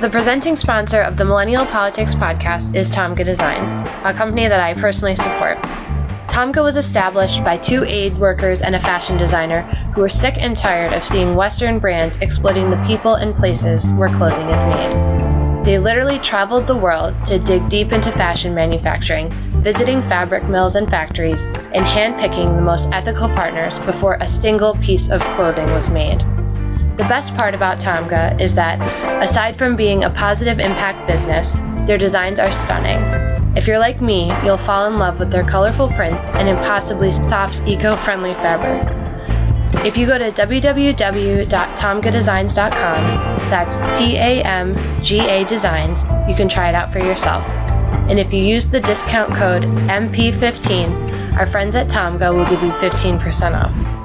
The presenting sponsor of the Millennial Politics podcast is Tamga Designs, a company that I personally support. Tamga was established by two aid workers and a fashion designer who were sick and tired of seeing Western brands exploiting the people and places where clothing is made. They literally traveled the world to dig deep into fashion manufacturing, visiting fabric mills and factories, and handpicking the most ethical partners before a single piece of clothing was made. The best part about Tamga is that, aside from being a positive impact business, their designs are stunning. If you're like me, you'll fall in love with their colorful prints and impossibly soft, eco friendly fabrics. If you go to www.tamgadesigns.com, that's T A M G A Designs, you can try it out for yourself. And if you use the discount code MP15, our friends at Tamga will give you 15% off.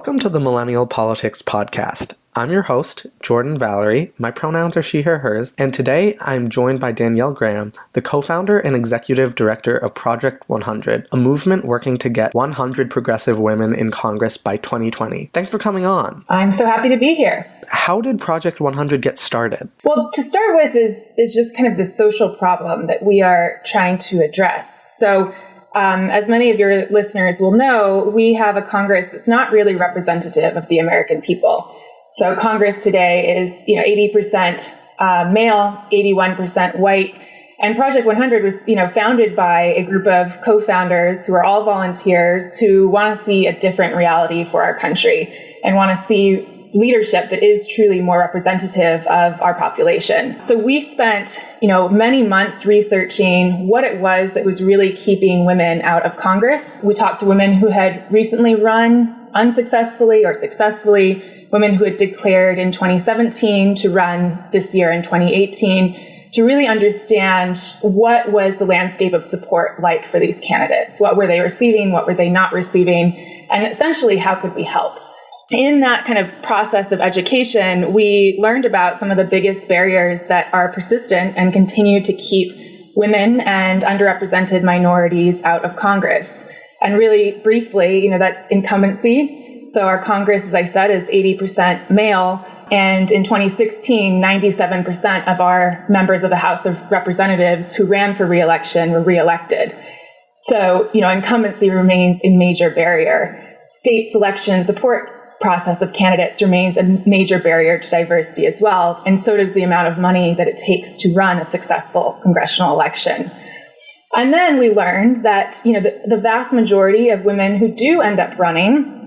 Welcome to the Millennial Politics Podcast. I'm your host, Jordan Valerie. My pronouns are she, her, hers, and today I'm joined by Danielle Graham, the co founder and executive director of Project 100, a movement working to get 100 progressive women in Congress by 2020. Thanks for coming on. I'm so happy to be here. How did Project 100 get started? Well, to start with, is, is just kind of the social problem that we are trying to address. So, um, as many of your listeners will know, we have a Congress that's not really representative of the American people. So Congress today is, you know, 80% uh, male, 81% white. And Project 100 was, you know, founded by a group of co-founders who are all volunteers who want to see a different reality for our country and want to see leadership that is truly more representative of our population. So we spent, you know, many months researching what it was that was really keeping women out of Congress. We talked to women who had recently run unsuccessfully or successfully, women who had declared in 2017 to run this year in 2018 to really understand what was the landscape of support like for these candidates. What were they receiving? What were they not receiving? And essentially, how could we help? In that kind of process of education, we learned about some of the biggest barriers that are persistent and continue to keep women and underrepresented minorities out of Congress. And really briefly, you know, that's incumbency. So our Congress, as I said, is 80% male. And in 2016, 97% of our members of the House of Representatives who ran for reelection were reelected. So, you know, incumbency remains a major barrier. State selection support process of candidates remains a major barrier to diversity as well, and so does the amount of money that it takes to run a successful congressional election. And then we learned that you know the, the vast majority of women who do end up running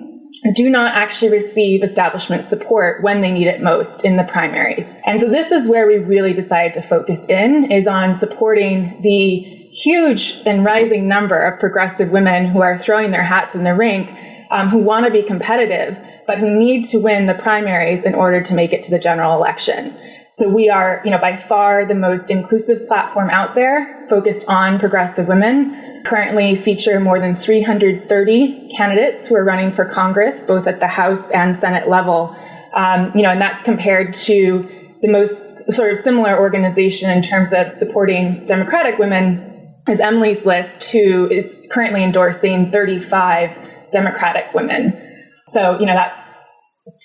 do not actually receive establishment support when they need it most in the primaries. And so this is where we really decided to focus in is on supporting the huge and rising number of progressive women who are throwing their hats in the ring um, who want to be competitive but who need to win the primaries in order to make it to the general election. So we are, you know, by far the most inclusive platform out there focused on progressive women. Currently feature more than 330 candidates who are running for Congress, both at the House and Senate level. Um, you know, and that's compared to the most sort of similar organization in terms of supporting Democratic women is Emily's List, who is currently endorsing 35 Democratic women. So, you know, that's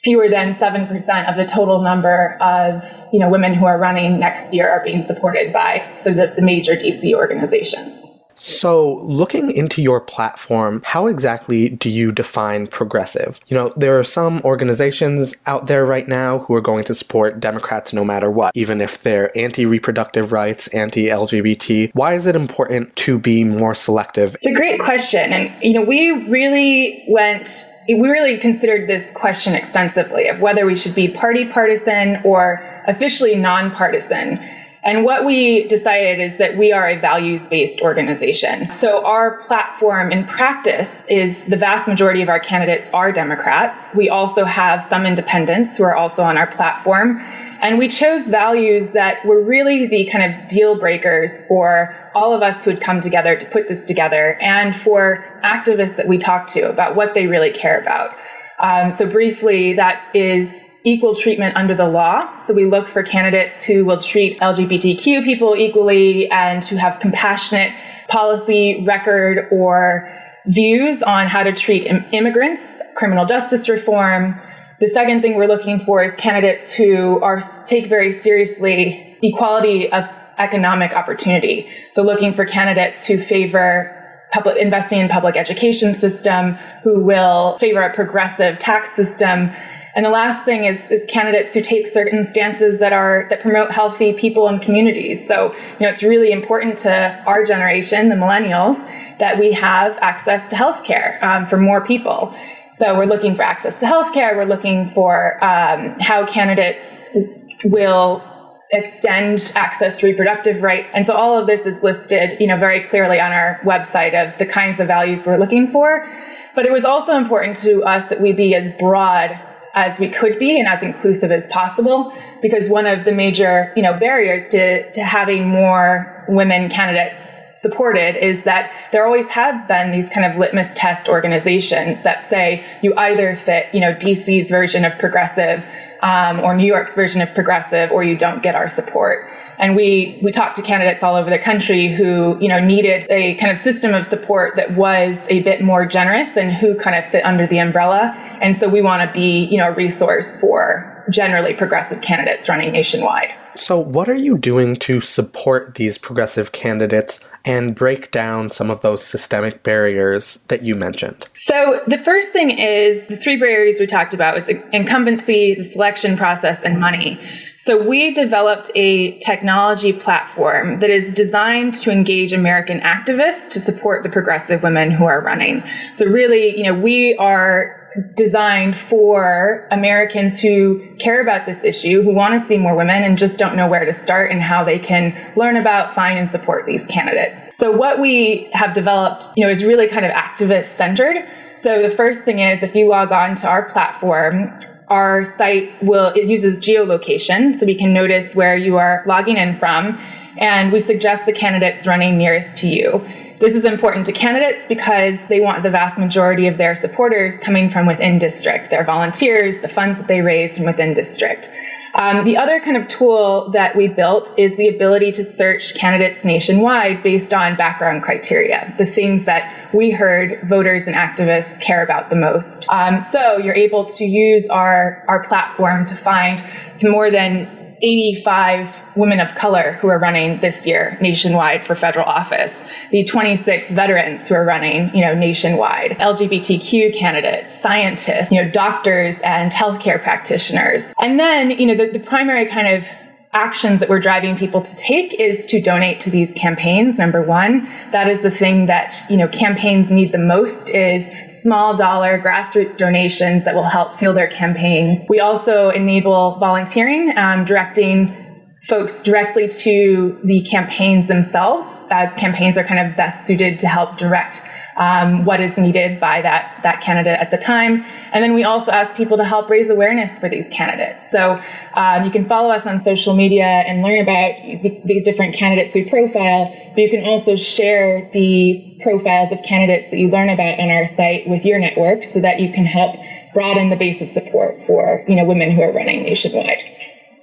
fewer than 7% of the total number of, you know, women who are running next year are being supported by so the, the major DC organizations. So, looking into your platform, how exactly do you define progressive? You know, there are some organizations out there right now who are going to support Democrats no matter what, even if they're anti reproductive rights, anti LGBT. Why is it important to be more selective? It's a great question. And, you know, we really went we really considered this question extensively of whether we should be party partisan or officially nonpartisan. And what we decided is that we are a values based organization. So our platform in practice is the vast majority of our candidates are Democrats. We also have some independents who are also on our platform. And we chose values that were really the kind of deal breakers for all of us who had come together to put this together and for activists that we talked to about what they really care about. Um, so briefly, that is equal treatment under the law. So we look for candidates who will treat LGBTQ people equally and who have compassionate policy record or views on how to treat Im- immigrants, criminal justice reform. The second thing we're looking for is candidates who are take very seriously equality of economic opportunity. So looking for candidates who favor public investing in public education system, who will favor a progressive tax system. And the last thing is, is candidates who take certain stances that are that promote healthy people and communities. So, you know, it's really important to our generation, the millennials, that we have access to healthcare um, for more people. So we're looking for access to healthcare. We're looking for um, how candidates will extend access to reproductive rights. And so all of this is listed, you know, very clearly on our website of the kinds of values we're looking for. But it was also important to us that we be as broad as we could be and as inclusive as possible because one of the major, you know, barriers to, to having more women candidates supported is that there always have been these kind of litmus test organizations that say you either fit, you know, DC's version of progressive um, or New York's version of progressive, or you don't get our support. And we, we talked to candidates all over the country who, you know, needed a kind of system of support that was a bit more generous and who kind of fit under the umbrella. And so we want to be, you know, a resource for generally progressive candidates running nationwide. So, what are you doing to support these progressive candidates and break down some of those systemic barriers that you mentioned? So, the first thing is the three barriers we talked about was incumbency, the selection process, and money. So, we developed a technology platform that is designed to engage American activists to support the progressive women who are running. So, really, you know, we are designed for Americans who care about this issue, who want to see more women and just don't know where to start and how they can learn about, find, and support these candidates. So what we have developed, you know, is really kind of activist centered. So the first thing is if you log on to our platform, our site will it uses geolocation so we can notice where you are logging in from and we suggest the candidates running nearest to you this is important to candidates because they want the vast majority of their supporters coming from within district, their volunteers, the funds that they raised from within district. Um, the other kind of tool that we built is the ability to search candidates nationwide based on background criteria, the things that we heard voters and activists care about the most. Um, so you're able to use our, our platform to find more than 85 women of color who are running this year nationwide for federal office, the 26 veterans who are running, you know, nationwide, LGBTQ candidates, scientists, you know, doctors and healthcare practitioners. And then, you know, the, the primary kind of actions that we're driving people to take is to donate to these campaigns number one. That is the thing that you know campaigns need the most is small dollar grassroots donations that will help fuel their campaigns. We also enable volunteering, um, directing folks directly to the campaigns themselves, as campaigns are kind of best suited to help direct um, what is needed by that, that candidate at the time. And then we also ask people to help raise awareness for these candidates. So um, you can follow us on social media and learn about the, the, different candidates we profile, but you can also share the profiles of candidates that you learn about on our site with your network so that you can help broaden the base of support for you know women who are running nationwide.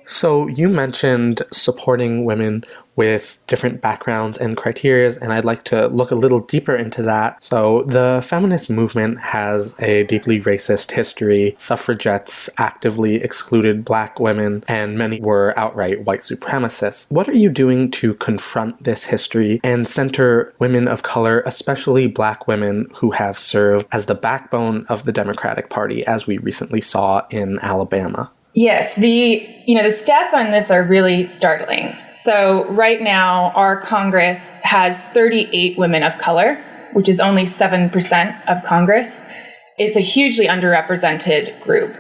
So you mentioned supporting women with different backgrounds and criterias, and I'd like to look a little deeper into that. So the feminist movement has a deeply racist history. Suffragettes actively excluded black women, and many were outright white supremacists. What are you doing to confront this history and center women of color, especially black women who have served as the backbone of the Democratic Party, as we recently saw in Alabama? Yes, the you know the stats on this are really startling. So right now our Congress has 38 women of color, which is only 7% of Congress. It's a hugely underrepresented group.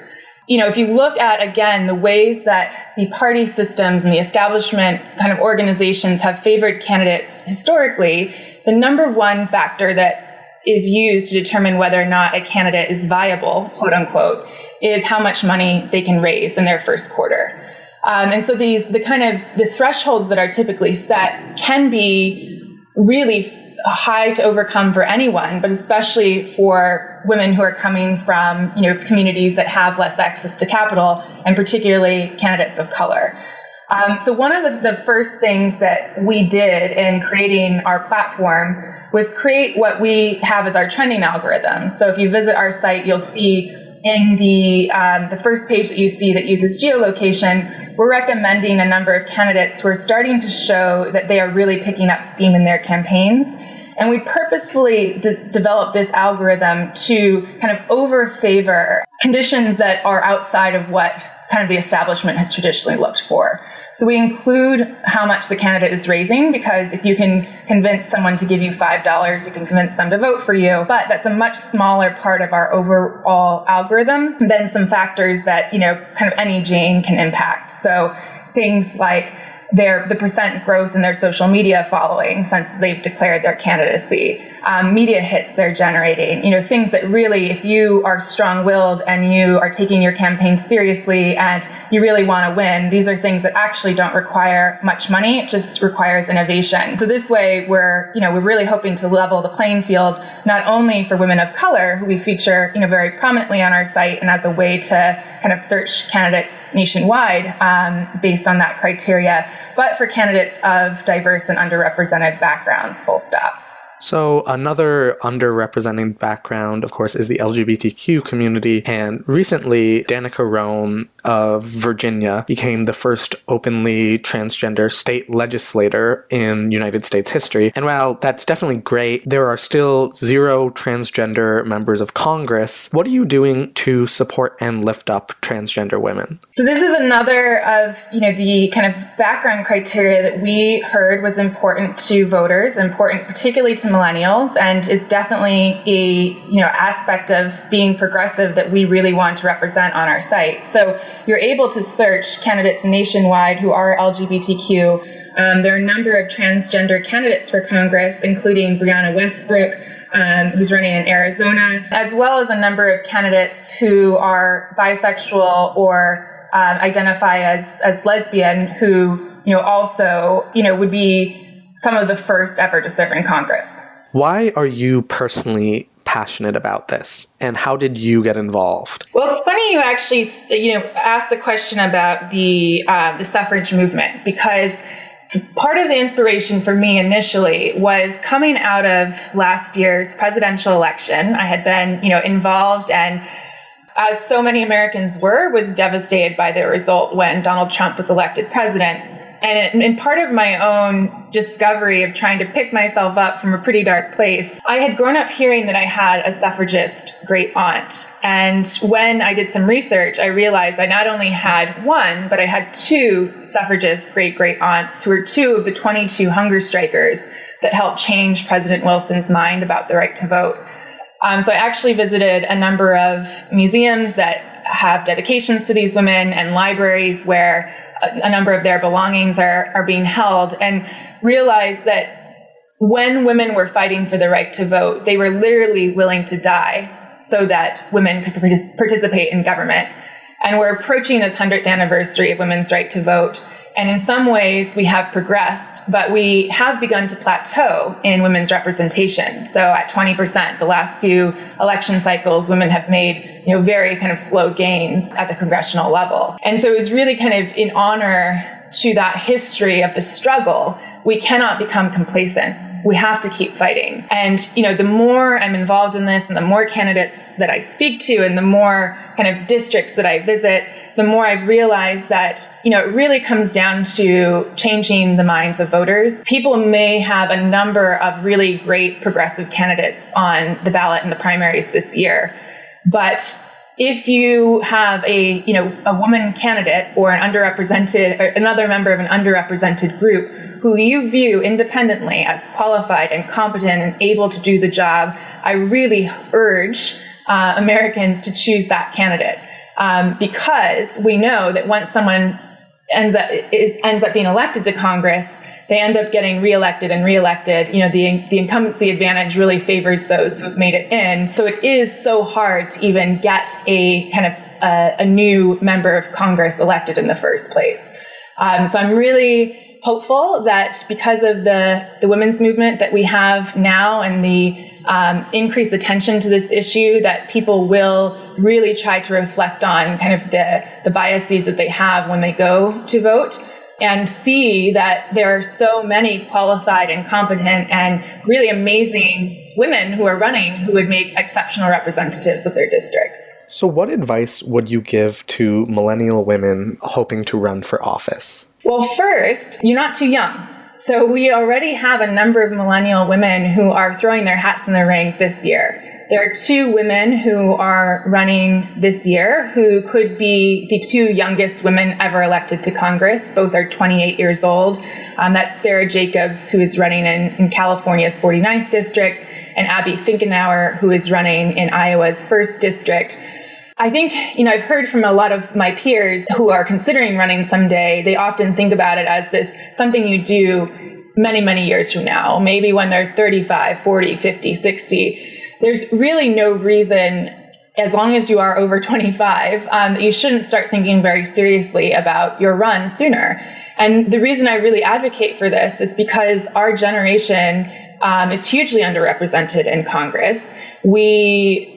You know, if you look at again the ways that the party systems and the establishment kind of organizations have favored candidates historically, the number one factor that is used to determine whether or not a candidate is viable, quote unquote, is how much money they can raise in their first quarter. Um, and so these, the kind of the thresholds that are typically set can be really high to overcome for anyone, but especially for women who are coming from, you know, communities that have less access to capital, and particularly candidates of color. Um, so one of the, the first things that we did in creating our platform was create what we have as our trending algorithm. So if you visit our site, you'll see in the um, the first page that you see that uses geolocation, we're recommending a number of candidates who are starting to show that they are really picking up steam in their campaigns. And we purposefully de- developed this algorithm to kind of over favor conditions that are outside of what kind of the establishment has traditionally looked for. So we include how much the candidate is raising because if you can convince someone to give you $5, you can convince them to vote for you. But that's a much smaller part of our overall algorithm than some factors that, you know, kind of any Jane can impact. So things like their the percent growth in their social media following since they've declared their candidacy, um, media hits they're generating, you know, things that really, if you are strong-willed and you are taking your campaign seriously and you really want to win, these are things that actually don't require much money. It just requires innovation. So this way, we're you know we're really hoping to level the playing field not only for women of color who we feature you know very prominently on our site and as a way to kind of search candidates nationwide um, based on that criteria, but for candidates of diverse and underrepresented backgrounds, full stop. So, another underrepresented background, of course, is the LGBTQ community. And recently, Danica Roem of Virginia became the first openly transgender state legislator in United States history. And while that's definitely great, there are still zero transgender members of Congress. What are you doing to support and lift up transgender women? So, this is another of, you know, the kind of background criteria that we heard was important to voters, important particularly to to millennials and is definitely a you know aspect of being progressive that we really want to represent on our site. So you're able to search candidates nationwide who are LGBTQ. Um, there are a number of transgender candidates for Congress, including Brianna Westbrook, um, who's running in Arizona, as well as a number of candidates who are bisexual or um, identify as as lesbian, who you know also you know would be some of the first ever to serve in Congress. Why are you personally passionate about this and how did you get involved? Well it's funny you actually you know asked the question about the uh, the suffrage movement because part of the inspiration for me initially was coming out of last year's presidential election. I had been you know involved and as so many americans were was devastated by the result when donald trump was elected president and in part of my own discovery of trying to pick myself up from a pretty dark place, I had grown up hearing that I had a suffragist great aunt. And when I did some research, I realized I not only had one, but I had two suffragist great great aunts who were two of the 22 hunger strikers that helped change President Wilson's mind about the right to vote. Um, so I actually visited a number of museums that have dedications to these women and libraries where a number of their belongings are, are being held and realize that when women were fighting for the right to vote, they were literally willing to die so that women could participate in government. And we're approaching this 100th anniversary of women's right to vote. And in some ways, we have progressed, but we have begun to plateau in women's representation. So at 20%, the last few election cycles, women have made you know very kind of slow gains at the congressional level. And so it was really kind of in honor to that history of the struggle. We cannot become complacent we have to keep fighting. And, you know, the more I'm involved in this and the more candidates that I speak to and the more kind of districts that I visit, the more I've realized that, you know, it really comes down to changing the minds of voters. People may have a number of really great progressive candidates on the ballot in the primaries this year, but if you have a, you know, a woman candidate or an underrepresented, or another member of an underrepresented group who you view independently as qualified and competent and able to do the job, I really urge uh, Americans to choose that candidate um, because we know that once someone ends up ends up being elected to Congress, they end up getting reelected and reelected. You know, the the incumbency advantage really favors those who have made it in. So it is so hard to even get a kind of a, a new member of Congress elected in the first place. Um, so I'm really hopeful that because of the, the women's movement that we have now and the um, increased attention to this issue, that people will really try to reflect on kind of the, the biases that they have when they go to vote and see that there are so many qualified and competent and really amazing women who are running who would make exceptional representatives of their districts. So, what advice would you give to millennial women hoping to run for office? Well, first, you're not too young. So, we already have a number of millennial women who are throwing their hats in the ring this year. There are two women who are running this year who could be the two youngest women ever elected to Congress. Both are 28 years old. Um, that's Sarah Jacobs, who is running in, in California's 49th district, and Abby Finkenauer, who is running in Iowa's 1st district. I think, you know, I've heard from a lot of my peers who are considering running someday, they often think about it as this something you do many, many years from now, maybe when they're 35, 40, 50, 60 there's really no reason as long as you are over 25, um, you shouldn't start thinking very seriously about your run sooner. And the reason I really advocate for this is because our generation um, is hugely underrepresented in Congress. We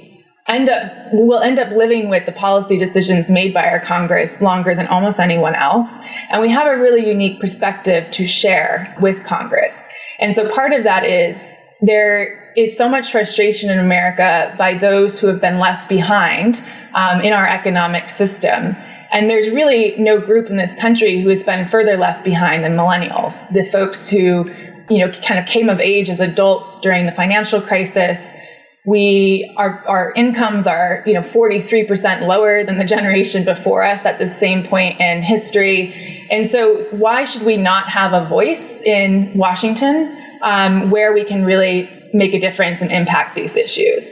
end up will end up living with the policy decisions made by our Congress longer than almost anyone else, and we have a really unique perspective to share with Congress. And so part of that is there is so much frustration in America by those who have been left behind um, in our economic system. And there's really no group in this country who has been further left behind than millennials, the folks who, you know, kind of came of age as adults during the financial crisis. We our our incomes are, you know, 43% lower than the generation before us at the same point in history. And so why should we not have a voice in Washington um, where we can really make a difference and impact these issues.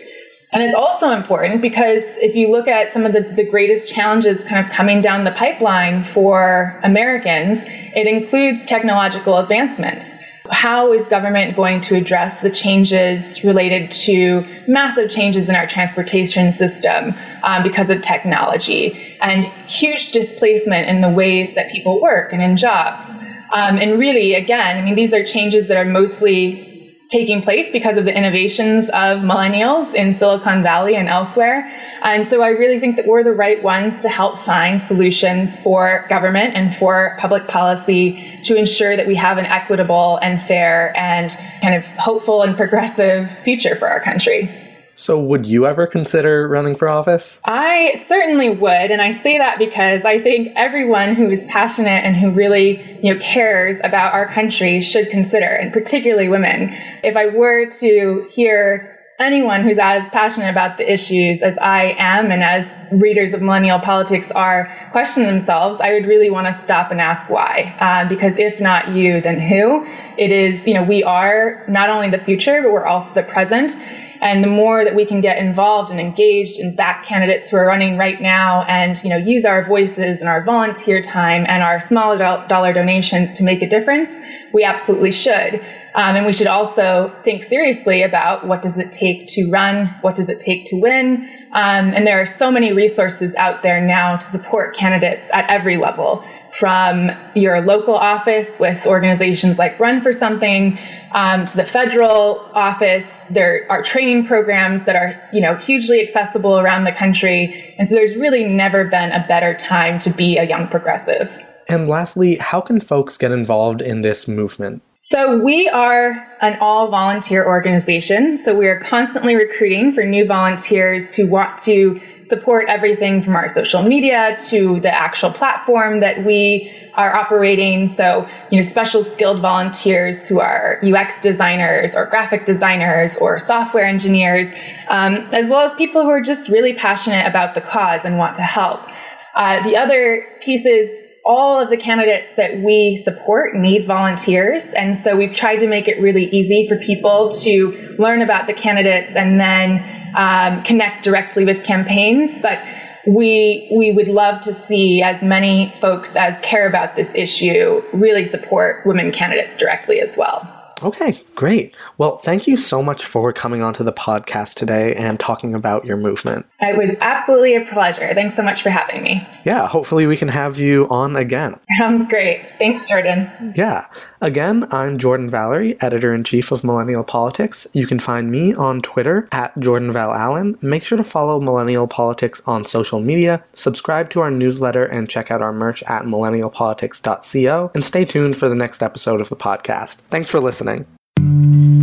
And it's also important because if you look at some of the, the greatest challenges kind of coming down the pipeline for Americans, it includes technological advancements. How is government going to address the changes related to massive changes in our transportation system um, because of technology and huge displacement in the ways that people work and in jobs? Um, and really, again, I mean, these are changes that are mostly taking place because of the innovations of millennials in Silicon Valley and elsewhere. And so I really think that we're the right ones to help find solutions for government and for public policy to ensure that we have an equitable and fair and kind of hopeful and progressive future for our country. So, would you ever consider running for office? I certainly would, and I say that because I think everyone who is passionate and who really, you know, cares about our country should consider, and particularly women. If I were to hear anyone who's as passionate about the issues as I am and as readers of millennial politics are question themselves, I would really want to stop and ask why. Uh, because if not you, then who? It is, you know, we are not only the future, but we're also the present. And the more that we can get involved and engaged and back candidates who are running right now and, you know, use our voices and our volunteer time and our small dollar donations to make a difference, we absolutely should. Um, and we should also think seriously about what does it take to run? What does it take to win? Um, and there are so many resources out there now to support candidates at every level from your local office with organizations like Run for Something um, to the federal office. There are training programs that are, you know, hugely accessible around the country. And so there's really never been a better time to be a young progressive. And lastly, how can folks get involved in this movement? So, we are an all volunteer organization. So, we are constantly recruiting for new volunteers who want to support everything from our social media to the actual platform that we are operating. So, you know, special skilled volunteers who are UX designers or graphic designers or software engineers, um, as well as people who are just really passionate about the cause and want to help. Uh, the other piece is all of the candidates that we support need volunteers. And so we've tried to make it really easy for people to learn about the candidates and then um, connect directly with campaigns, but we we would love to see as many folks as care about this issue really support women candidates directly as well. Okay, great. Well, thank you so much for coming onto the podcast today and talking about your movement. It was absolutely a pleasure. Thanks so much for having me. Yeah, hopefully we can have you on again. Sounds great. Thanks, Jordan. Yeah. Again, I'm Jordan Valerie, editor in chief of Millennial Politics. You can find me on Twitter at Jordan Val Allen. Make sure to follow Millennial Politics on social media, subscribe to our newsletter, and check out our merch at millennialpolitics.co. And stay tuned for the next episode of the podcast. Thanks for listening.